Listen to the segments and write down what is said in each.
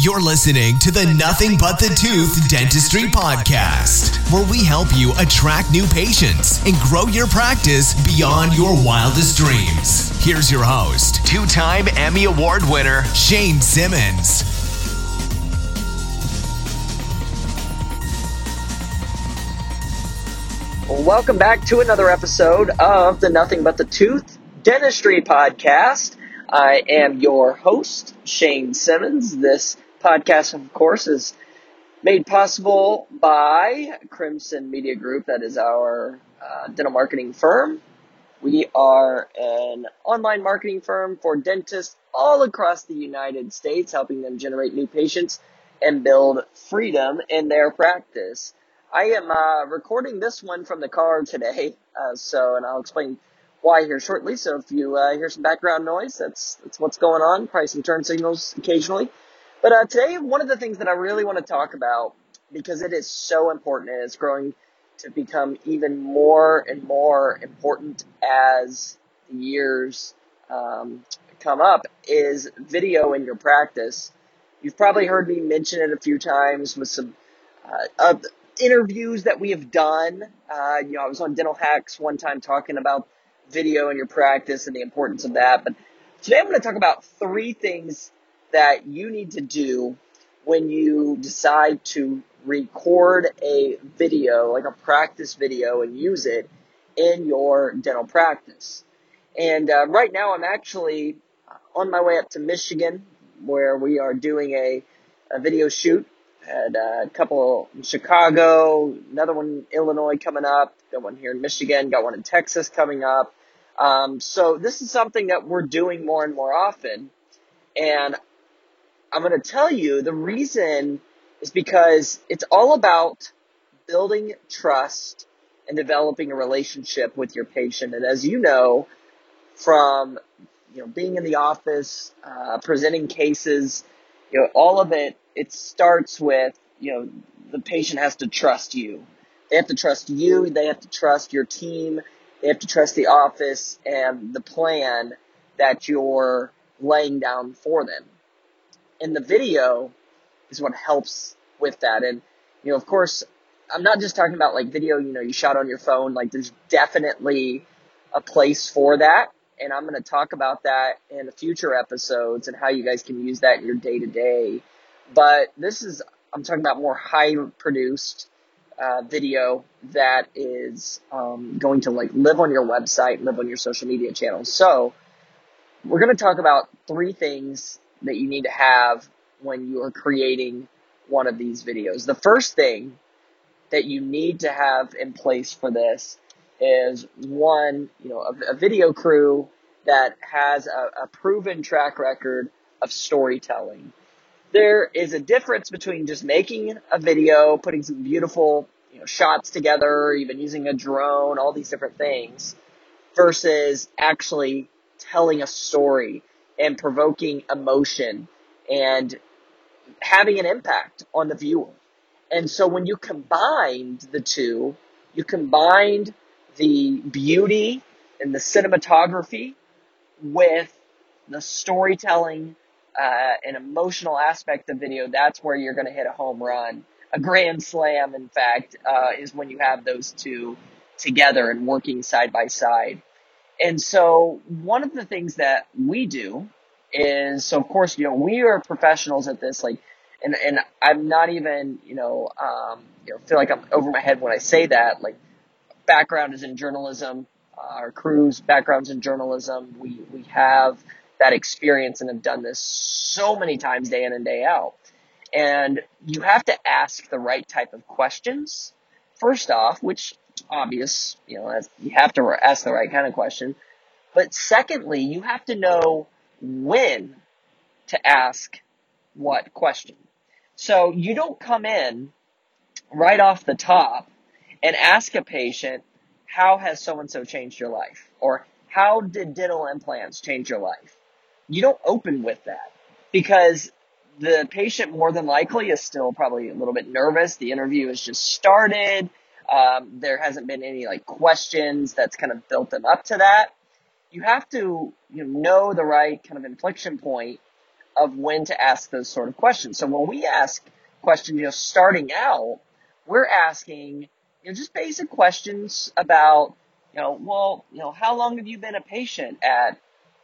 You're listening to the Nothing But the Tooth Dentistry Podcast, where we help you attract new patients and grow your practice beyond your wildest dreams. Here's your host, two time Emmy Award winner, Shane Simmons. Welcome back to another episode of the Nothing But the Tooth Dentistry Podcast. I am your host, Shane Simmons. This podcast, of course, is made possible by Crimson Media Group. That is our uh, dental marketing firm. We are an online marketing firm for dentists all across the United States, helping them generate new patients and build freedom in their practice. I am uh, recording this one from the car today, uh, so and I'll explain why here shortly. So if you uh, hear some background noise, that's that's what's going on. Probably some turn signals occasionally. But uh, today, one of the things that I really want to talk about because it is so important and it's growing to become even more and more important as the years um, come up is video in your practice. You've probably heard me mention it a few times with some uh, interviews that we have done. Uh, you know, I was on Dental Hacks one time talking about video in your practice and the importance of that. But today I'm going to talk about three things that you need to do when you decide to record a video, like a practice video, and use it in your dental practice. And uh, right now I'm actually on my way up to Michigan where we are doing a, a video shoot had a couple in Chicago, another one in Illinois coming up, got one here in Michigan, got one in Texas coming up. Um, so this is something that we're doing more and more often. And I'm going to tell you the reason is because it's all about building trust and developing a relationship with your patient. And as you know, from you know being in the office, uh, presenting cases, you know all of it it starts with, you know, the patient has to trust you. They have to trust you, they have to trust your team, they have to trust the office and the plan that you're laying down for them. And the video is what helps with that. And, you know, of course, I'm not just talking about like video, you know, you shot on your phone. Like there's definitely a place for that. And I'm going to talk about that in future episodes and how you guys can use that in your day to day but this is, I'm talking about more high produced uh, video that is um, going to like live on your website, live on your social media channels. So we're going to talk about three things that you need to have when you are creating one of these videos. The first thing that you need to have in place for this is one, you know, a, a video crew that has a, a proven track record of storytelling there is a difference between just making a video, putting some beautiful you know, shots together, even using a drone, all these different things, versus actually telling a story and provoking emotion and having an impact on the viewer. And so when you combined the two, you combined the beauty and the cinematography with the storytelling uh, an emotional aspect of video, that's where you're going to hit a home run. A grand slam, in fact, uh, is when you have those two together and working side by side. And so one of the things that we do is, so of course, you know, we are professionals at this, like, and, and I'm not even, you know, um, you know, feel like I'm over my head when I say that, like, background is in journalism, uh, our crew's background's in journalism. We, we have, that experience and have done this so many times day in and day out. And you have to ask the right type of questions first off, which obvious, you know, you have to ask the right kind of question. But secondly, you have to know when to ask what question. So you don't come in right off the top and ask a patient, how has so and so changed your life? Or how did dental implants change your life? you don't open with that because the patient more than likely is still probably a little bit nervous. The interview has just started. Um, there hasn't been any like questions that's kind of built them up to that. You have to you know, know the right kind of inflection point of when to ask those sort of questions. So when we ask questions, you know, starting out, we're asking, you know, just basic questions about, you know, well, you know, how long have you been a patient at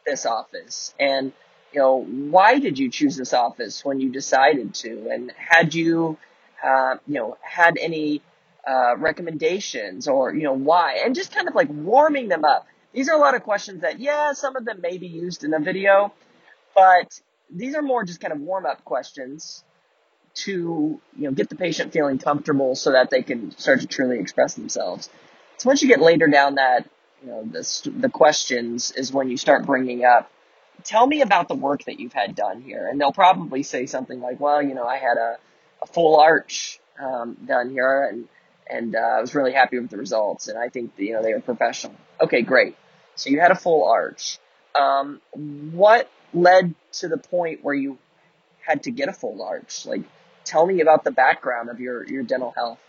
this office? And, you know, why did you choose this office when you decided to? And had you, uh, you know, had any uh, recommendations or, you know, why? And just kind of like warming them up. These are a lot of questions that, yeah, some of them may be used in a video, but these are more just kind of warm up questions to, you know, get the patient feeling comfortable so that they can start to truly express themselves. So once you get later down that, you know, the, the questions is when you start bringing up, tell me about the work that you've had done here. And they'll probably say something like, well, you know, I had a, a full arch um, done here and, and uh, I was really happy with the results. And I think, you know, they were professional. Okay, great. So you had a full arch. Um, what led to the point where you had to get a full arch? Like, tell me about the background of your, your dental health.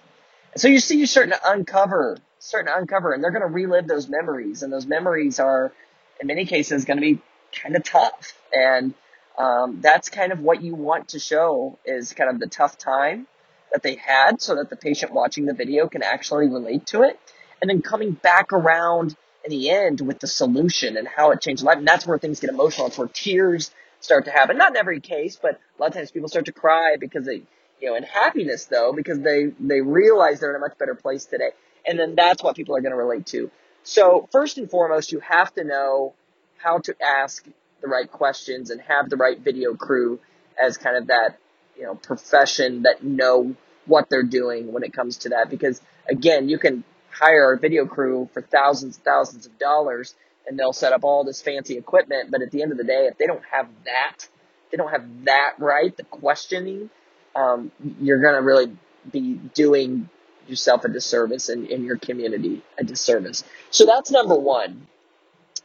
So you see, you're starting to uncover, starting to uncover, and they're going to relive those memories. And those memories are, in many cases, going to be kind of tough. And um, that's kind of what you want to show is kind of the tough time that they had so that the patient watching the video can actually relate to it. And then coming back around in the end with the solution and how it changed life. And that's where things get emotional. It's where tears start to happen. Not in every case, but a lot of times people start to cry because they, you know, in happiness though, because they, they realize they're in a much better place today. And then that's what people are going to relate to. So first and foremost, you have to know how to ask the right questions and have the right video crew as kind of that, you know, profession that know what they're doing when it comes to that. Because again, you can hire a video crew for thousands and thousands of dollars and they'll set up all this fancy equipment. But at the end of the day, if they don't have that, they don't have that right, the questioning, um, you're going to really be doing yourself a disservice and, in your community a disservice. So that's number one.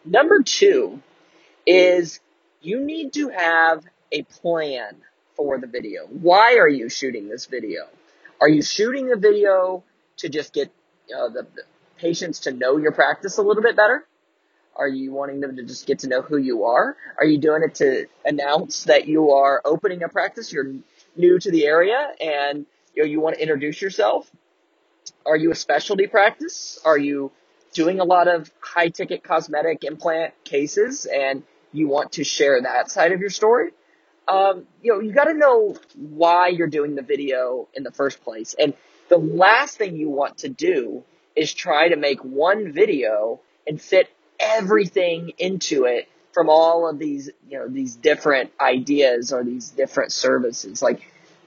Number two is you need to have a plan for the video. Why are you shooting this video? Are you shooting the video to just get the, the patients to know your practice a little bit better? Are you wanting them to just get to know who you are? Are you doing it to announce that you are opening a practice? You're new to the area and you know, you want to introduce yourself? Are you a specialty practice? Are you doing a lot of high ticket cosmetic implant cases and you want to share that side of your story? Um, you know, you got to know why you're doing the video in the first place. And the last thing you want to do is try to make one video and fit everything into it from all of these, you know, these different ideas or these different services. Like,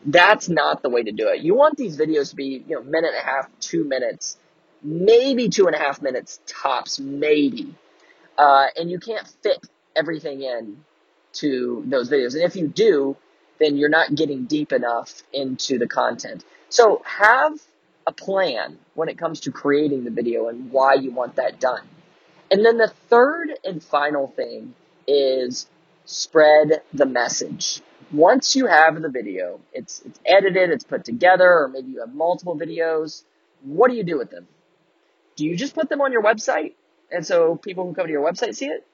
that's not the way to do it. You want these videos to be, you know, minute and a half, two minutes, maybe two and a half minutes tops, maybe. Uh, and you can't fit everything in to those videos. And if you do, then you're not getting deep enough into the content. So have a plan when it comes to creating the video and why you want that done. And then the third and final thing is spread the message. Once you have the video, it's, it's edited, it's put together, or maybe you have multiple videos, what do you do with them? Do you just put them on your website? And so people who come to your website see it?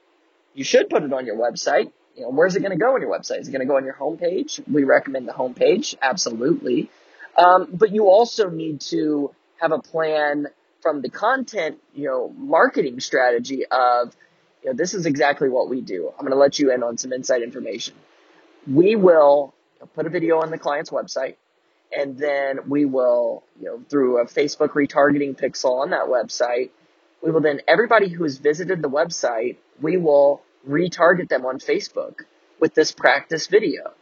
You should put it on your website. You know, where's it going to go on your website? Is it going to go on your homepage? We recommend the homepage, absolutely. Um, but you also need to have a plan from the content, you know, marketing strategy of, you know, this is exactly what we do. I'm going to let you in on some inside information. We will put a video on the client's website and then we will, you know, through a Facebook retargeting pixel on that website, we will then, everybody who has visited the website, we will retarget them on Facebook with this practice video.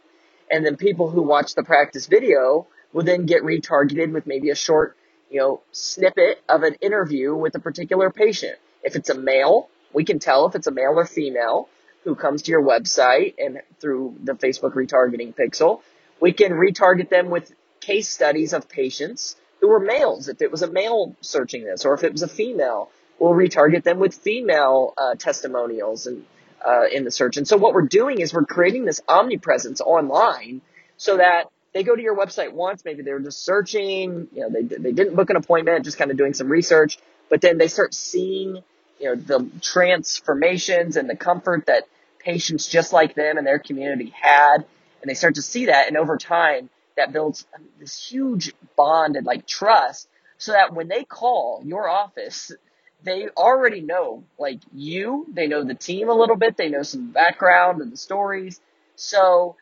And then people who watch the practice video will then get retargeted with maybe a short, you know, snippet of an interview with a particular patient. If it's a male, we can tell if it's a male or female who comes to your website and through the Facebook retargeting pixel, we can retarget them with case studies of patients who were males. If it was a male searching this, or if it was a female, we'll retarget them with female uh, testimonials and uh, in the search. And so what we're doing is we're creating this omnipresence online so that they go to your website once, maybe they were just searching, you know, they, they didn't book an appointment, just kind of doing some research, but then they start seeing, you know, the transformations and the comfort that patients just like them and their community had, and they start to see that, and over time, that builds this huge bond and like trust, so that when they call your office, they already know like you, they know the team a little bit, they know some background and the stories. So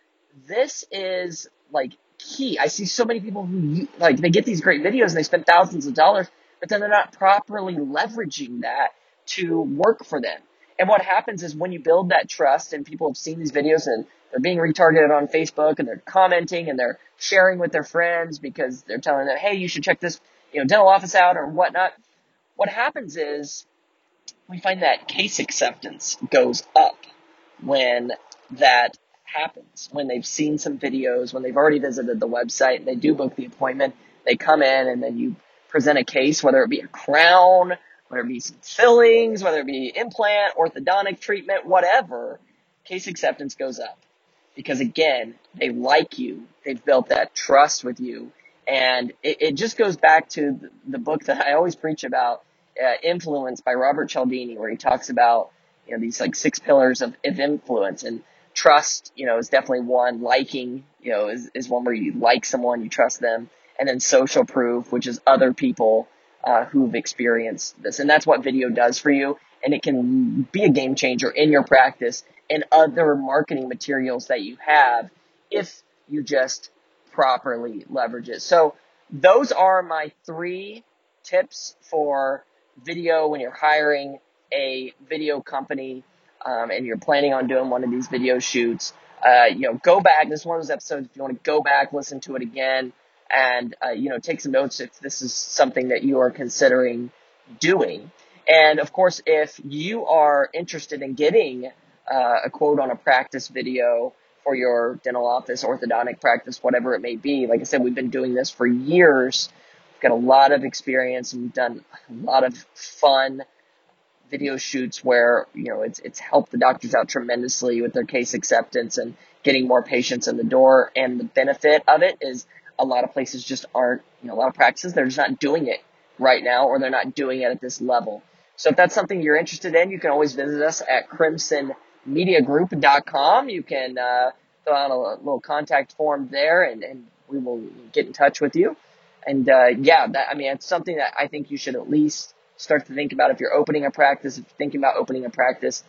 this is like key. I see so many people who like they get these great videos and they spend thousands of dollars, but then they're not properly leveraging that to work for them. And what happens is when you build that trust and people have seen these videos and they're being retargeted on Facebook and they're commenting and they're sharing with their friends because they're telling them, hey, you should check this, you know, dental office out or whatnot. What happens is we find that case acceptance goes up when that happens when they've seen some videos, when they've already visited the website, they do book the appointment, they come in and then you present a case, whether it be a crown, whether it be some fillings, whether it be implant, orthodontic treatment, whatever, case acceptance goes up. Because again, they like you, they've built that trust with you, and it, it just goes back to the book that I always preach about, uh, Influence by Robert Cialdini, where he talks about you know these like six pillars of, of influence and trust, you know, is definitely one. Liking, you know, is, is one where you like someone, you trust them. And then social proof, which is other people uh, who've experienced this. And that's what video does for you. And it can be a game changer in your practice and other marketing materials that you have if you just properly leverage it. So those are my three tips for video when you're hiring a video company um, and you're planning on doing one of these video shoots, uh, you know, go back. This is one of those episodes. If you want to go back, listen to it again, and uh, you know, take some notes if this is something that you are considering doing. And of course, if you are interested in getting uh, a quote on a practice video for your dental office, orthodontic practice, whatever it may be, like I said, we've been doing this for years. Got a lot of experience and we've done a lot of fun video shoots where you know it's it's helped the doctors out tremendously with their case acceptance and getting more patients in the door. And the benefit of it is a lot of places just aren't you know a lot of practices they're just not doing it right now or they're not doing it at this level. So if that's something you're interested in, you can always visit us at crimsonmediagroup.com. You can uh, fill out a little contact form there, and, and we will get in touch with you. And uh, yeah, that I mean, it's something that I think you should at least start to think about if you're opening a practice, if you're thinking about opening a practice,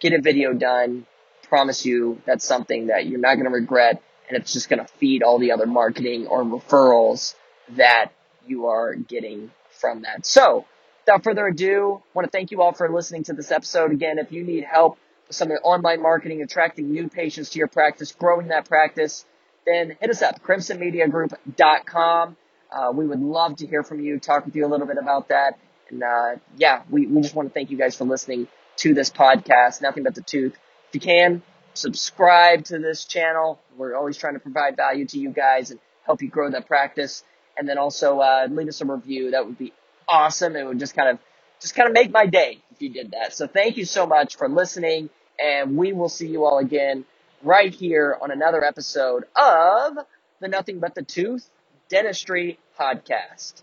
get a video done. Promise you that's something that you're not going to regret and it's just going to feed all the other marketing or referrals that you are getting from that. So, without further ado, I want to thank you all for listening to this episode. Again, if you need help with some of the online marketing, attracting new patients to your practice, growing that practice, then hit us up, crimsonmediagroup.com. Uh, we would love to hear from you, talk with you a little bit about that. And uh, yeah, we, we just want to thank you guys for listening to this podcast, Nothing But the Tooth. If you can, subscribe to this channel. We're always trying to provide value to you guys and help you grow that practice. And then also uh, leave us a review. That would be awesome. It would just kind of just kind of make my day if you did that. So thank you so much for listening, and we will see you all again right here on another episode of the Nothing But the Tooth Dentistry Podcast.